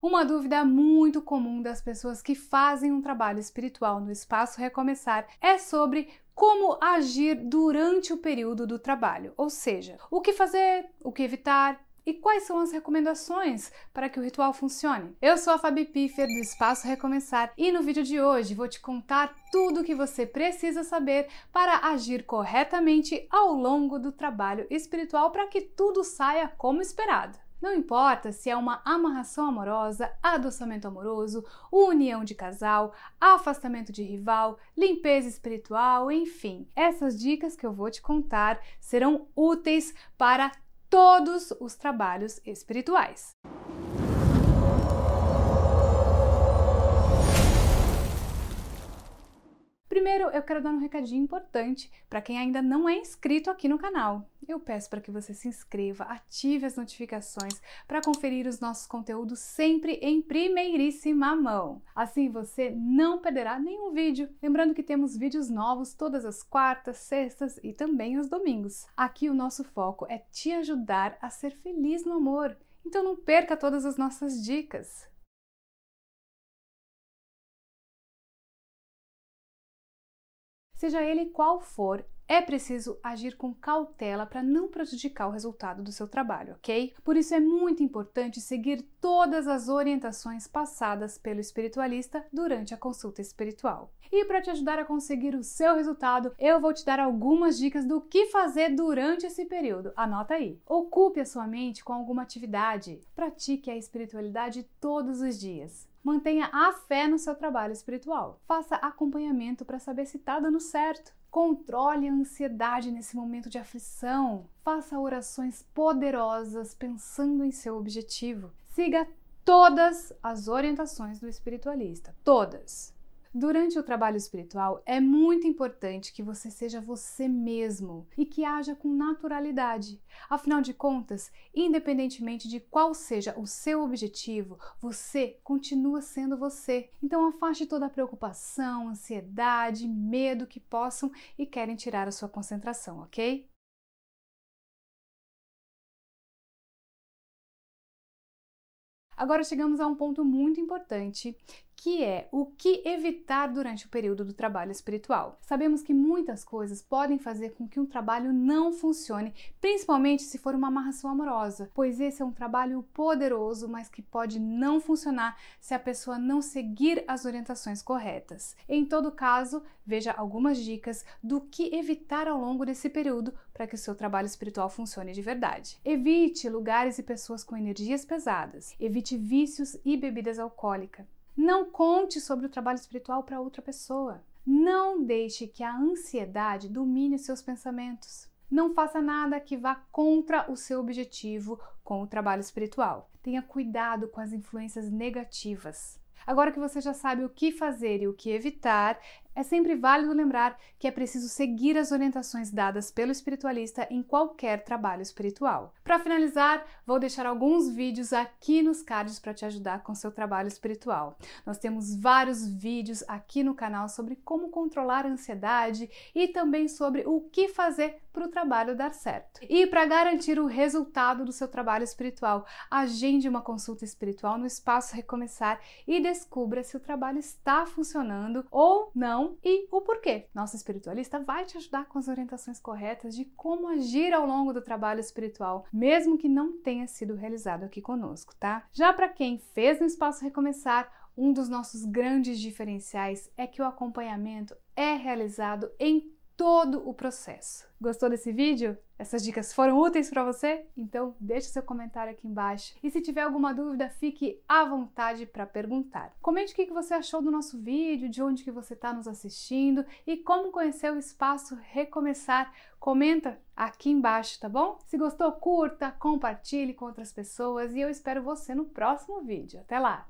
Uma dúvida muito comum das pessoas que fazem um trabalho espiritual no espaço Recomeçar é sobre como agir durante o período do trabalho, ou seja, o que fazer, o que evitar, e quais são as recomendações para que o ritual funcione? Eu sou a Fabi Piffer do Espaço Recomeçar e no vídeo de hoje vou te contar tudo o que você precisa saber para agir corretamente ao longo do trabalho espiritual para que tudo saia como esperado. Não importa se é uma amarração amorosa, adoçamento amoroso, união de casal, afastamento de rival, limpeza espiritual, enfim. Essas dicas que eu vou te contar serão úteis para todos os trabalhos espirituais. Primeiro, eu quero dar um recadinho importante para quem ainda não é inscrito aqui no canal. Eu peço para que você se inscreva, ative as notificações para conferir os nossos conteúdos sempre em primeiríssima mão. Assim você não perderá nenhum vídeo. Lembrando que temos vídeos novos todas as quartas, sextas e também aos domingos. Aqui o nosso foco é te ajudar a ser feliz no amor. Então não perca todas as nossas dicas. Seja ele qual for, é preciso agir com cautela para não prejudicar o resultado do seu trabalho, ok? Por isso é muito importante seguir todas as orientações passadas pelo espiritualista durante a consulta espiritual. E para te ajudar a conseguir o seu resultado, eu vou te dar algumas dicas do que fazer durante esse período. Anota aí. Ocupe a sua mente com alguma atividade. Pratique a espiritualidade todos os dias. Mantenha a fé no seu trabalho espiritual. Faça acompanhamento para saber se está dando certo. Controle a ansiedade nesse momento de aflição. Faça orações poderosas pensando em seu objetivo. Siga todas as orientações do espiritualista. Todas. Durante o trabalho espiritual, é muito importante que você seja você mesmo e que haja com naturalidade. Afinal de contas, independentemente de qual seja o seu objetivo, você continua sendo você. Então, afaste toda a preocupação, ansiedade, medo que possam e querem tirar a sua concentração, ok? Agora chegamos a um ponto muito importante que é o que evitar durante o período do trabalho espiritual. Sabemos que muitas coisas podem fazer com que um trabalho não funcione, principalmente se for uma amarração amorosa, pois esse é um trabalho poderoso, mas que pode não funcionar se a pessoa não seguir as orientações corretas. Em todo caso, veja algumas dicas do que evitar ao longo desse período para que o seu trabalho espiritual funcione de verdade. Evite lugares e pessoas com energias pesadas. Evite vícios e bebidas alcoólicas. Não conte sobre o trabalho espiritual para outra pessoa. Não deixe que a ansiedade domine seus pensamentos. Não faça nada que vá contra o seu objetivo com o trabalho espiritual. Tenha cuidado com as influências negativas. Agora que você já sabe o que fazer e o que evitar, é sempre válido lembrar que é preciso seguir as orientações dadas pelo espiritualista em qualquer trabalho espiritual. Para finalizar, vou deixar alguns vídeos aqui nos cards para te ajudar com seu trabalho espiritual. Nós temos vários vídeos aqui no canal sobre como controlar a ansiedade e também sobre o que fazer para o trabalho dar certo. E para garantir o resultado do seu trabalho espiritual, agende uma consulta espiritual no espaço Recomeçar e descubra se o trabalho está funcionando ou não e o porquê. Nosso espiritualista vai te ajudar com as orientações corretas de como agir ao longo do trabalho espiritual, mesmo que não tenha sido realizado aqui conosco, tá? Já para quem fez no Espaço Recomeçar, um dos nossos grandes diferenciais é que o acompanhamento é realizado em todo o processo. Gostou desse vídeo? Essas dicas foram úteis para você? Então deixe seu comentário aqui embaixo. E se tiver alguma dúvida, fique à vontade para perguntar. Comente o que você achou do nosso vídeo, de onde que você está nos assistindo e como conhecer o espaço Recomeçar. Comenta aqui embaixo, tá bom? Se gostou, curta, compartilhe com outras pessoas e eu espero você no próximo vídeo. Até lá!